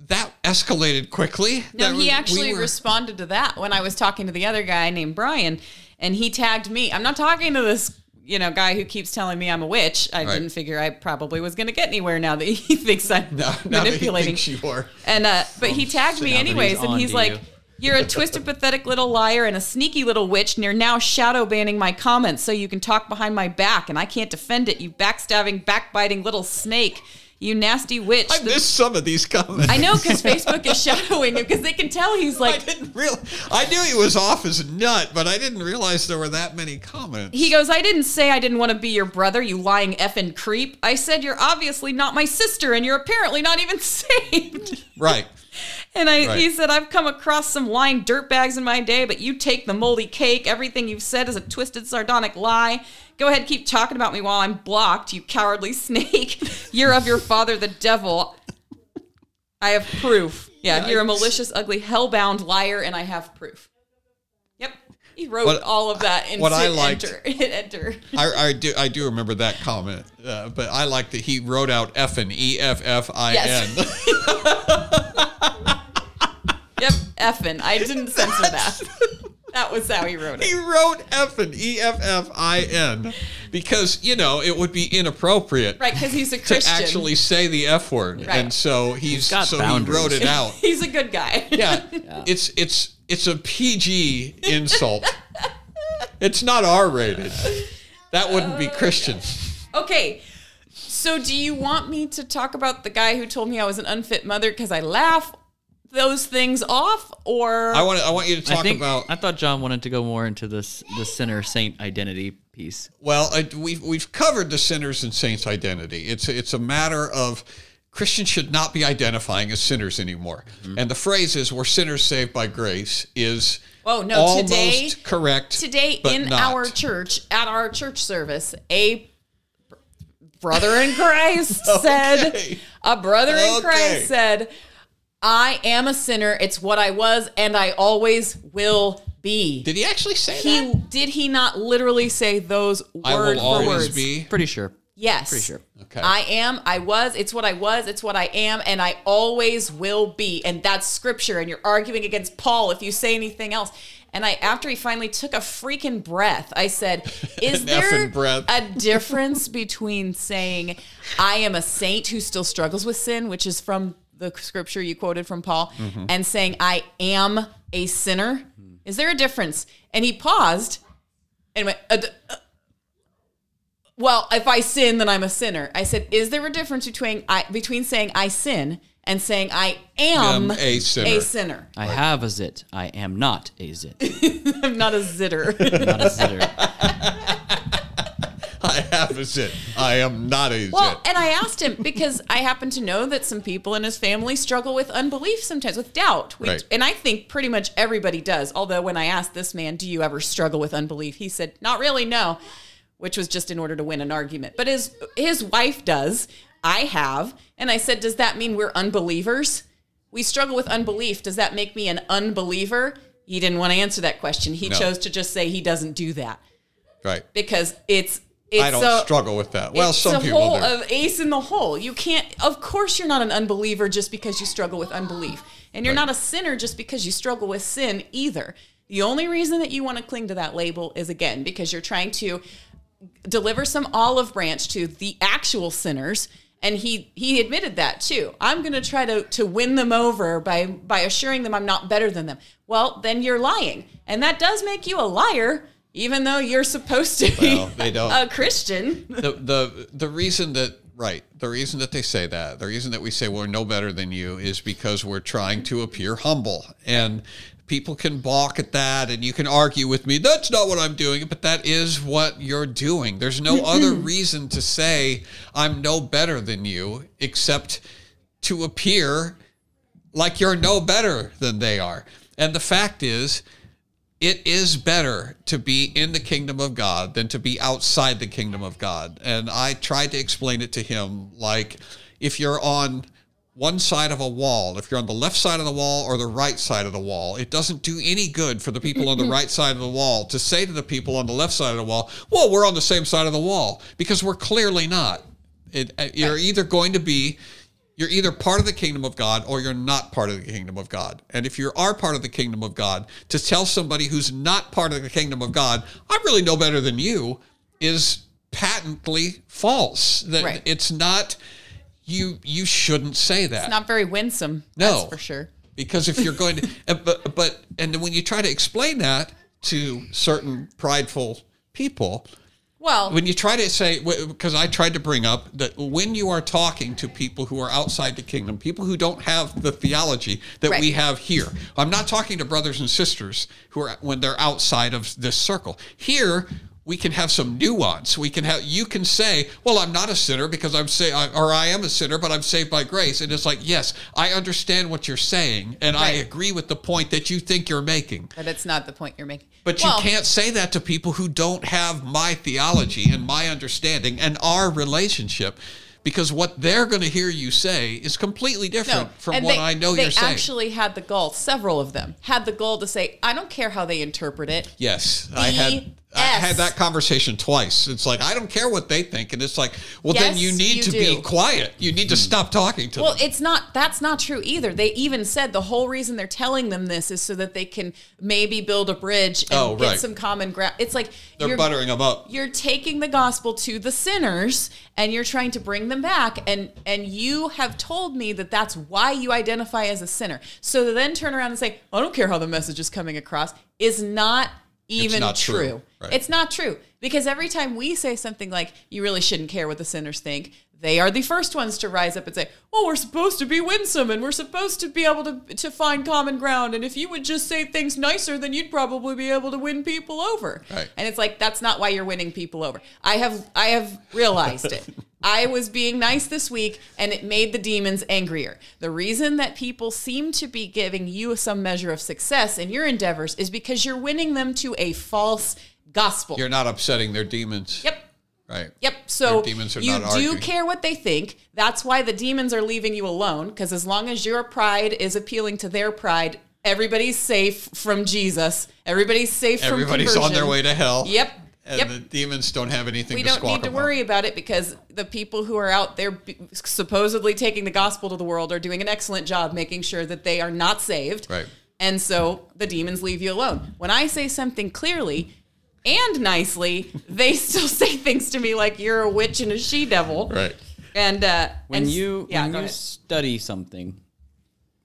that escalated quickly No, That he was- we actually were- responded to that when I was talking to the other guy named Brian, and he tagged me. I'm not talking to this, you know, guy who keeps telling me I'm a witch. I Right. didn't figure I probably was going to get anywhere now that he thinks I'm now manipulating. thinks you are And uh, but he tagged me now that he's anyways, and he's like, you. "You're a twisted, pathetic little liar and a sneaky little witch, and you're now shadow banning my comments so you can talk behind my back, and I can't defend it. You backstabbing, backbiting little snake, you nasty witch." i The- missed some of these comments I know because Facebook is shadowing him because they can tell he's like. I didn't real. I knew he was off his nut, but I didn't realize there were that many comments. He goes, I didn't say I didn't want to be your brother, you lying effing creep. I said you're obviously not my sister and you're apparently not even saved. right. And I, Right. he said, I've come across some lying dirtbags in my day, but you take the moldy cake. Everything you've said is a twisted, sardonic lie. Go ahead, keep talking about me while I'm blocked, you cowardly snake. You're of your father, the devil. I have proof. Yeah, you're a malicious, ugly, hellbound liar, and I have proof. Yep. He wrote What- all of that in what I liked- enter. Enter. I, I do I do remember that comment, uh, but I like that he wrote out effing E F F I N. Yep, effing. I didn't censor that. That was how he wrote it. He wrote effing E F F I N because you know it would be inappropriate Right, because he's a Christian. to Christian. actually say the F word, Right. and so he's, got so boundaries. he wrote it out. he's a good guy. Yeah, it's it's it's a PG insult. it's not R rated. That wouldn't be uh, Christian. Okay. So do you want me to talk about the guy who told me I was an unfit mother because I laugh those things off or I want I want you to talk I think about I thought John wanted to go more into this the sinner saint identity piece. Well, I, we've we've covered the sinners and saints' identity. It's it's a matter of Christians should not be identifying as sinners anymore. Mm-hmm. And the phrase is "we're sinners saved by grace" is Oh, no, almost today- correct. today but in not. our church at our church service a brother in christ said a brother in Okay. christ said i am a sinner it's what i was and i always will be Did he actually say he that? did he not literally say those word I will for always words be. Pretty sure. yes Pretty sure. Okay. I am, I was, it's what I was, it's what I am, and I always will be. And that's scripture. And you're arguing against Paul if you say anything else. And I, after he finally took a freaking breath, I said, Is there breath. a difference between saying, I am a saint who still struggles with sin, which is from the scripture you quoted from Paul, Mm-hmm. and saying, I am a sinner? Is there a difference? And he paused and went, uh, uh, well, if I sin, then I'm a sinner. I said, is there a difference between I between saying I sin and saying I am Am a sinner. A sinner. I have a zit. I am not a zit. I'm not a zitter. not a zitter. I have a zit. I am not a well, zit. and I asked him because I happen to know that some people in his family struggle with unbelief sometimes, with doubt. We- Right. And I think pretty much everybody does. Although when I asked this man, "Do you ever struggle with unbelief?" he said, "Not really, no," which was just in order to win an argument. But his his wife does. I have, and I said, "Does that mean we're unbelievers?" We struggle with unbelief. Does that make me an unbeliever? He didn't want to answer that question. He No. chose to just say he doesn't do that right. because it's it's I don't a, struggle with that. Well, it's some a people hole do. of ace in the hole. You can't. Of course, you're not an unbeliever just because you struggle with unbelief, and you're Right. not a sinner just because you struggle with sin either. The only reason that you want to cling to that label is again because you're trying to deliver some olive branch to the actual sinners And he he admitted that too. I'm going to try to to win them over by by assuring them I'm not better than them. Well, then you're lying. And that does make you a liar even though you're supposed to be Well, they don't. a Christian. the the the reason that right the reason that they say that the reason that we say we're no better than you is because we're trying to appear humble and people can balk at that and you can argue with me that's not what i'm doing but that is what you're doing there's no other reason to say i'm no better than you except to appear like you're no better than they are and the fact is it is better to be in the kingdom of God than to be outside the kingdom of God. And I tried to explain it to him like if you're on one side of a wall, if you're on the left side of the wall or the right side of the wall, it doesn't do any good for the people on the right side of the wall to say to the people on the left side of the wall, well, we're on the same side of the wall because we're clearly not. It, uh, you're either going to be you're either part of the kingdom of God or you're not part of the kingdom of God. And if you are part of the kingdom of God, to tell somebody who's not part of the kingdom of God, I'm really know better than you, is patently false. That Right. it's not you you shouldn't say that. It's not very winsome. No. That's for sure. because if you're going to but but and when you try to explain that to certain prideful people, Well, when you try to say because i tried to bring up that when you are talking to people who are outside the kingdom people who don't have the theology that we have here. I'm not talking to brothers and sisters who are when they're outside of this circle. Here we can have some nuance we can have you can say well i'm not a sinner because i'm say or i am a sinner but i'm saved by grace and it's like yes i understand what you're saying and i agree with the point that you think you're making but it's not the point you're making. but Well, you can't say that to people who don't have my theology and my understanding and our relationship because what they're going to hear you say is completely different from what they, I know you're saying. They actually had the goal. Several of them had the goal to say, "I don't care how they interpret it." yes, I had I had that conversation twice. It's like I don't care what they think and it's like, well then you need you to do. be quiet. You need to hmm. stop talking to Well, them. Well, it's not. That's not true either. They even said the whole reason they're telling them this is so that they can maybe build a bridge and Oh, get some common ground. It's like They're you're, buttering them up. you're taking the gospel to the sinners and you're trying to bring them back and and you have told me that that's why you identify as a sinner so then turn around and say i don't care how the message is coming across is not even not true, true. Right. it's not true because every time we say something like you really shouldn't care what the sinners think they are the first ones to rise up and say, "Well, we're supposed to be winsome and we're supposed to be able to to find common ground. And if you would just say things nicer, then you'd probably be able to win people over." Right. And it's like that's not why you're winning people over. I have I have realized it. I was being nice this week and it made the demons angrier. The reason that people seem to be giving you some measure of success in your endeavors is because you're winning them to a false gospel. You're not upsetting their demons. yep. Right. Yep. So you do arguing. care what they think. That's why the demons are leaving you alone. Because as long as your pride is appealing to their pride, everybody's safe from Jesus. Everybody's safe from Everybody's on their way to hell. Yep. And yep. the demons don't have anything we to don't need to about. worry about it because the people who are out there supposedly taking the gospel to the world are doing an excellent job making sure that they are not saved. Right. And so the demons leave you alone. When I say something clearly and nicely, they still say things to me like you're a witch and a she devil. Right. And uh, when and you yeah, when you ahead. study something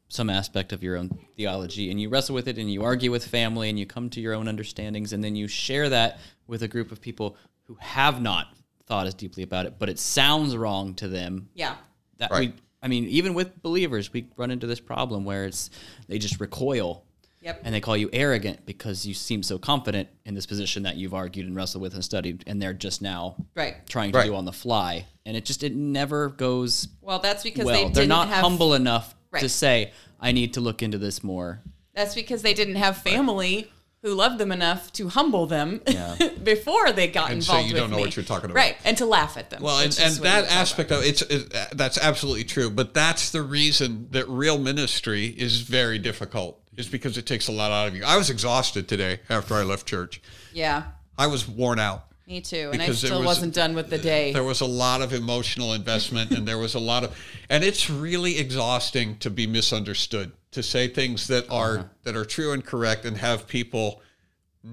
some aspect of your own theology and you wrestle with it and you argue with family and you come to your own understandings and then you share that with a group of people who have not thought as deeply about it but it sounds wrong to them yeah. that Right. we i mean even with believers we run into this problem where it's they just recoil Yep. and they call you arrogant because you seem so confident in this position that you've argued and wrestled with and studied and they're just now Right. trying to Right. do on the fly and it just it never goes Well, that's because well they they are didn't not have, humble enough to say i need to look into this more That's because they didn't have family who loved them enough to humble them Yeah. before they got And so you with don't know me. what you're talking about. Right, and to laugh at them. Well, and, and that aspect of it's it, that's absolutely true. But that's the reason that real ministry is very difficult, is because it takes a lot out of you. I was exhausted today after I left church. Yeah, I was worn out. me too. And I still was- was, not done with the day. There was a lot of emotional investment, and there was a lot of, and it's really exhausting to be misunderstood, to say things that are uh-huh. that are true and correct, and have people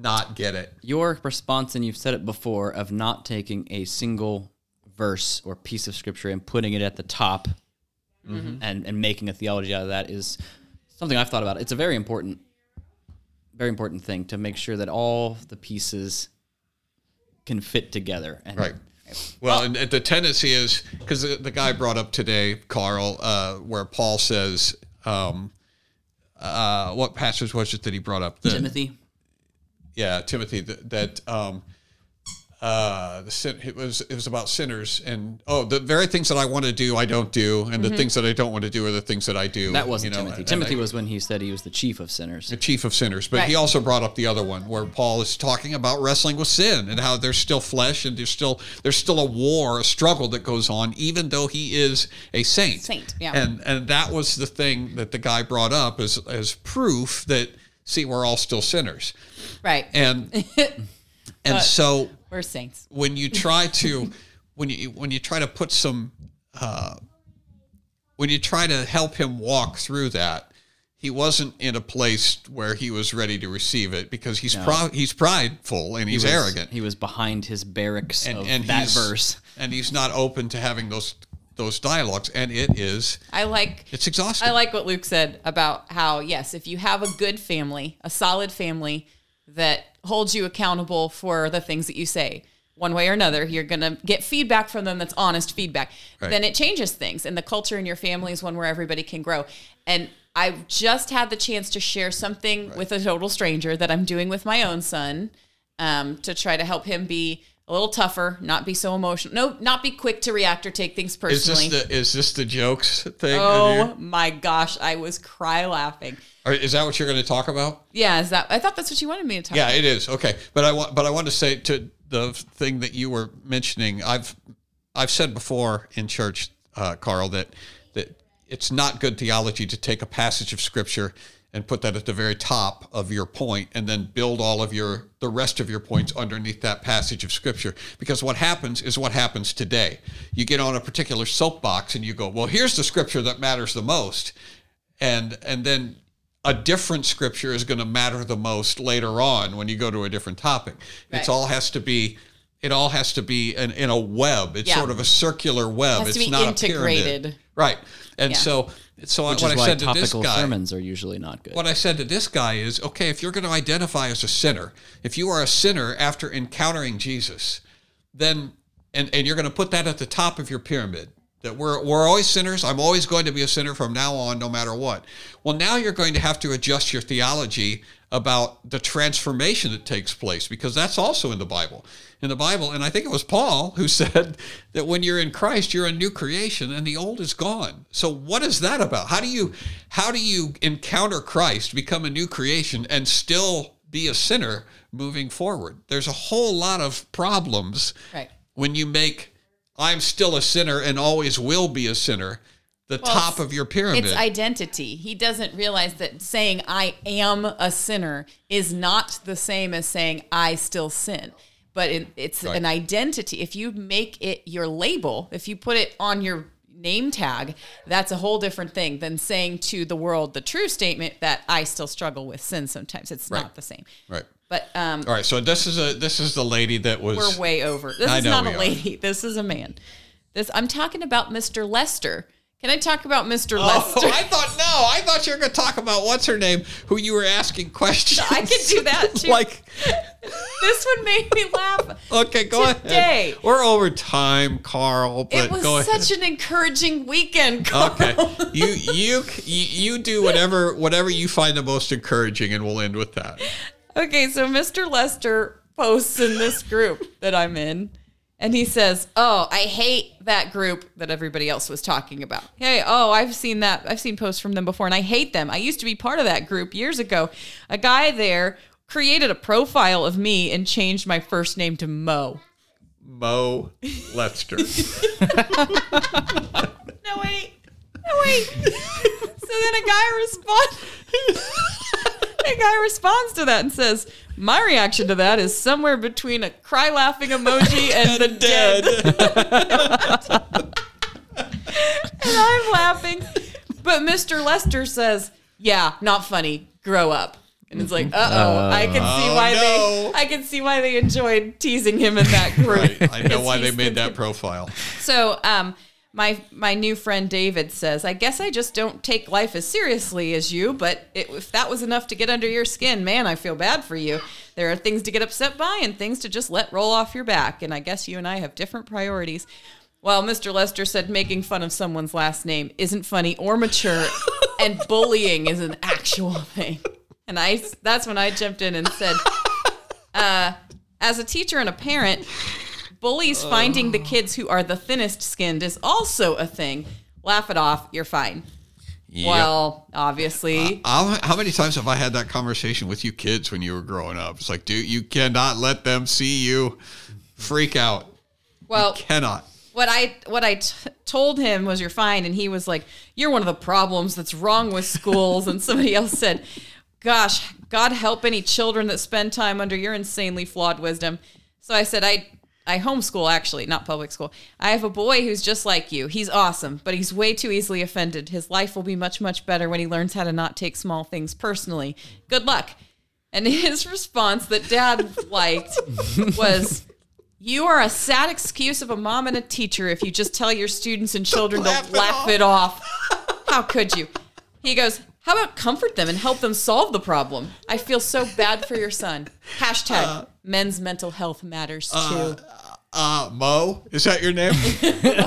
not get it. your response and you've said it before of not taking a single verse or piece of scripture and putting it at the top mm-hmm. and, and making a theology out of that is something I've thought about. It's a very important, very important thing to make sure that all the pieces can fit together. And Right. Well, and, and the tendency is because the, the guy brought up today, Carl, uh, where Paul says, um, uh, what passage was it that he brought up? The- Timothy, yeah, Timothy, that, that um, uh, the sin, it was it was about sinners and oh, the very things that I want to do, I don't do, and the things that I don't want to do are the things that I do. Mm-hmm. that wasn't you know, Timothy. and Timothy I- was when he said he was the chief of sinners. the chief of sinners. But he also brought up the other one where Paul is talking about wrestling with sin and how there's still flesh and there's still there's still a war, a struggle that goes on, even though he is a saint. Saint, yeah. And and that was the thing that the guy brought up as as proof that see we're all still sinners. Right. And and so We're saints. when you try to when you when you try to put some uh, when you try to help him walk through that he wasn't in a place where he was ready to receive it because he's pro- he's prideful and he's He was- arrogant He was behind his barracks and of and that he's, verse. and he's not open to having those those dialogues and it is I like it's exhausting I like what Luke said about how yes, if you have a good family, a solid family that holds you accountable for the things that you say, one way or another, you're going to get feedback from them that's honest feedback. Right. Then it changes things and the culture in your family is one where everybody can grow. And I just had the chance to share something with a total stranger that I'm doing with my own son um, to try to help him be a little tougher, not be so emotional, no, not be quick to react or take things is personally. this the is this the jokes thing Oh my gosh, I was cry laughing. Is that what you're going to talk about Yeah, is that? I thought that's what you wanted me to talk. About. Yeah, about. it is. Okay. But I want but I want to say to the thing that you were mentioning, I've I've said before in church, uh, Carl, that that it's not good theology to take a passage of scripture and put that at the very top of your point and then build all of your the rest of your points underneath that passage of scripture because what happens is what happens today you get on a particular soapbox and you go well here's the scripture that matters the most and and then a different scripture is going to matter the most later on when you go to a different topic. It's Right. all has to be it all has to be in, in a web. It's Yeah. sort of a circular web. Has to it's be not a integrated. pyramid. Right. And Yeah. so so Which what is I why said to this guy sermons are usually not good. what I said to this guy is, okay, if you're going to identify as a sinner, if you are a sinner after encountering Jesus, then and, and you're going to put that at the top of your pyramid. That we're we're always sinners. I'm always going to be a sinner from now on, no matter what. Well, now you're going to have to adjust your theology about the transformation that takes place because that's also in the Bible. In the Bible, and I think it was Paul who said that when you're in Christ, you're a new creation and the old is gone. So what is that about? How do you how do you encounter Christ, become a new creation and still be a sinner moving forward? There's a whole lot of problems Right. when you make I'm still a sinner and always will be a sinner the top of your pyramid. It's identity. He doesn't realize that saying I am a sinner is not the same as saying I still sin. But it, it's Right. an identity. If you make it your label, if you put it on your name tag, that's a whole different thing than saying to the world the true statement that I still struggle with sin sometimes. It's Right. not the same. right. But um, All right, so this is a this is the lady that was we're way over. This I is know not a are. lady. This is a man. This I'm talking about Mr. Lester. Can I talk about Mr. Oh, Lester? I thought no. I thought you were going to talk about what's her name, who you were asking questions. I could do that too. like, this one made me laugh. okay, go Today. ahead. We're over time, Carl. But It was go ahead. such an encouraging weekend. Carl. Okay, you you you do whatever whatever you find the most encouraging, and we'll end with that. Okay, so Mr. Lester posts in this group that I'm in, and he says, "Oh, I hate that group that everybody else was talking about. Hey, oh, I've seen that. I've seen posts from them before, and I hate them. I used to be part of that group years ago. A guy there created a profile of me and changed my first name to Mo. Mo Lester. No wait, no wait. so then a guy responds. a guy responds to that and says, "My reaction to that is somewhere between a cry laughing emoji and the dead." and I'm laughing, but Mr. Lester says, "Yeah, not funny. Grow up." And it's like, uh oh, I can see Oh, why no. they, I can see why they enjoyed teasing him in that group. Right. I know why they made the- that profile. So, um, my my new friend David says, "I guess I just don't take life as seriously as you, but it, if that was enough to get under your skin, man, I feel bad for you. There are things to get upset by and things to just let roll off your back, and I guess you and I have different priorities." Well, Mr. Lester said making fun of someone's last name isn't funny or mature, and bullying is an actual thing. And I that's when I jumped in and said, uh, as a teacher and a parent, bullies finding the kids who are the thinnest skinned is also a thing. Laugh it off, you're fine. Well, obviously, uh, uh, How, how many times have I had that conversation with you kids when you were growing up? It's like, dude, you cannot let them see you freak out. well, you Cannot. what I what I t- told him was you're fine, and he was like, "You're one of the problems that's wrong with schools." and somebody else said, "Gosh, God help any children that spend time under your insanely flawed wisdom." So I said, "I I homeschool actually, not public school. I have a boy who's just like you. He's awesome, but he's way too easily offended. His life will be much much better when he learns how to not take small things personally. Good luck." And his response that dad liked was, You are a sad excuse of a mom and a teacher if you just tell your students and children to laugh laugh, it it off. How could you? He goes, How about comfort them and help them solve the problem? I feel so bad for your son. Hashtag uh, men's mental health matters uh, too. Uh, uh, Mo, is that your name?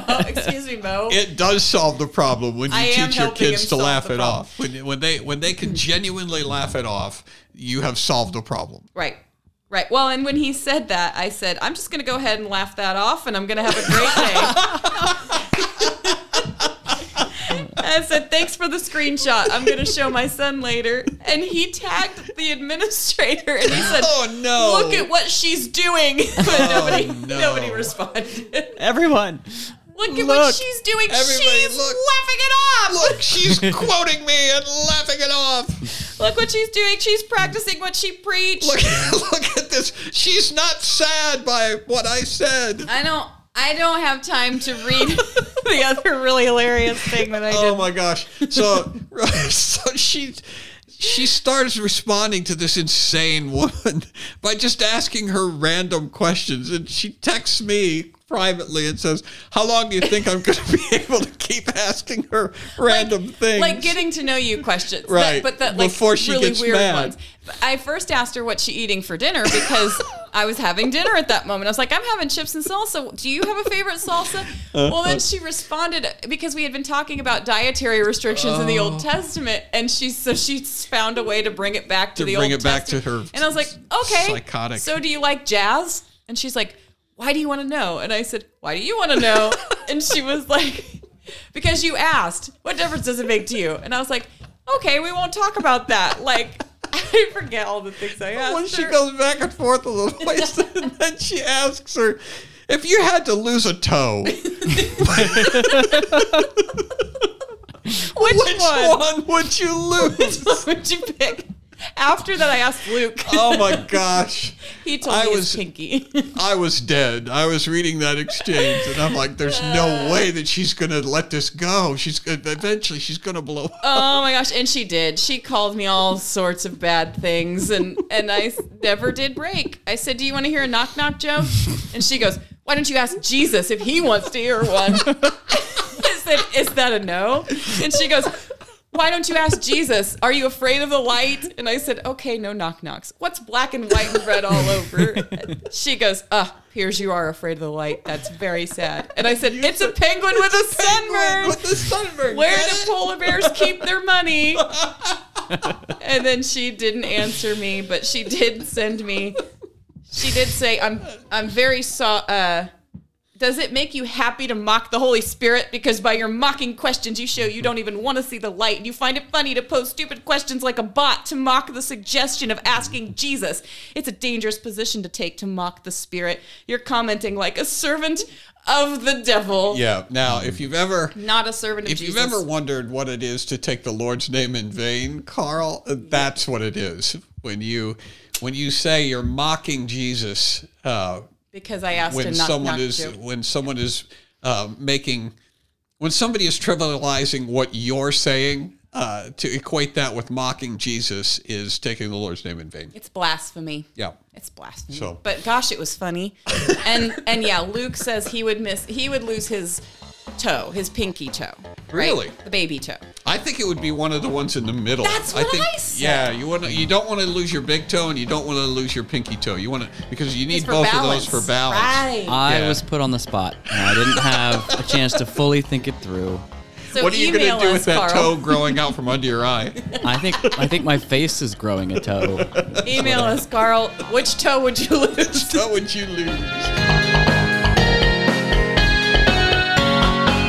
oh, excuse me, Mo. it does solve the problem when you I teach your kids to laugh it off. When, when they when they can genuinely laugh it off, you have solved the problem. Right. Right. Well, and when he said that, I said, I'm just going to go ahead and laugh that off and I'm going to have a great day. I said, thanks for the screenshot. I'm going to show my son later. And he tagged the administrator and he said, Oh no! look at what she's doing. But oh, nobody, no. nobody responded. Everyone. Look at what she's doing. She's look. laughing it off. Look, she's quoting me and laughing it off. Look what she's doing. She's practicing what she preached. Look, look at this. She's not sad by what I said. I don't. I don't have time to read the other really hilarious thing that I oh did. Oh my gosh! So, so she she starts responding to this insane woman by just asking her random questions, and she texts me privately and says, "How long do you think I'm going to be able to keep asking her random things?" like getting to know you questions, Right. That, but that like Before she really gets weird mad. ones. I first asked her what she eating for dinner because I was having dinner at that moment. I was like, I'm having chips and salsa. Do you have a favorite salsa? well, then she responded because we had been talking about dietary restrictions in the Oh. Old Testament, and she so she found a way to bring it back to, To the bring Old it back to Testament. her And I was like, okay, psychotic. So do you like jazz? And she's like, why do you want to know? And I said, why do you want to know? and she was like, because you asked. What difference does it make to you? And I was like, okay, we won't talk about that. Like, I forget all the things I asked. when she her. goes back and forth a little ways, and then she asks her, "If you had to lose a toe, which, which one, one would you lose?" would you pick? After that, I asked Luke. Oh my gosh. he told me I me was- pinky. I was dead. I was reading that exchange, and I'm like, "There's no way that she's gonna let this go. She's eventually she's gonna blow up." Oh my gosh, and she did. She called me all sorts of bad things, and and I never did break. I said, "Do you want to hear a knock knock joke?" And she goes, "Why don't you ask Jesus if he wants to hear one?" I said, "Is that a no?" And she goes, "Why don't you ask Jesus? Are you afraid of the light?" And I said, "Okay, no knock knocks. What's black and white and red all over?" She goes, "Ah, here's you are afraid of the light. That's very sad." And I said, "It's a penguin with a sunburn." with the sunburn. Where do polar bears keep their money? and then she didn't answer me, but she did send me. She did say, "I'm I'm very so." Uh, does it make you happy to mock the Holy Spirit? Because by your mocking questions, you show you don't even want to see the light. And you find it funny to pose stupid questions like a bot to mock the suggestion of asking Jesus. It's a dangerous position to take to mock the Spirit. You're commenting like a servant of the devil, Yeah. Now, if you've ever not a servant of if Jesus. you've ever wondered what it is to take the Lord's name in vain, Carl, that's what it is. When you when you say you're mocking Jesus, uh, because I asked when knock someone knock is joke. when someone is uh, making when somebody is trivializing what you're saying uh, to equate that with mocking Jesus is taking the Lord's name in vain. It's blasphemy. Yeah. It's blasphemy. So- but gosh, it was funny. and and yeah, Luke says he would miss he would lose his toe, his pinky toe. right? Really? The baby toe. I think it would be one of the ones in the middle. That's what think, I said. Yeah, you want to. You don't want to lose your big toe, and you don't want to lose your pinky toe. You want to because you need for both balance. of those for balance. Right. I Yeah. was put on the spot. And I didn't have a chance to fully think it through. so what are you email going to do us, with that Carl. toe growing out from under your eye? I think I think my face is growing a toe. Email us, Carl. Which toe would you lose? How would you lose?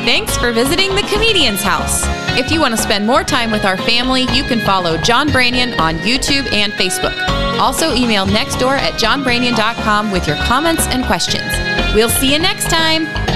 Thanks for visiting the Comedian's House. If you want to spend more time with our family, you can follow John Branyan on YouTube and Facebook. Also, email nextdoor at johnbranyan.com with your comments and questions. We'll see you next time.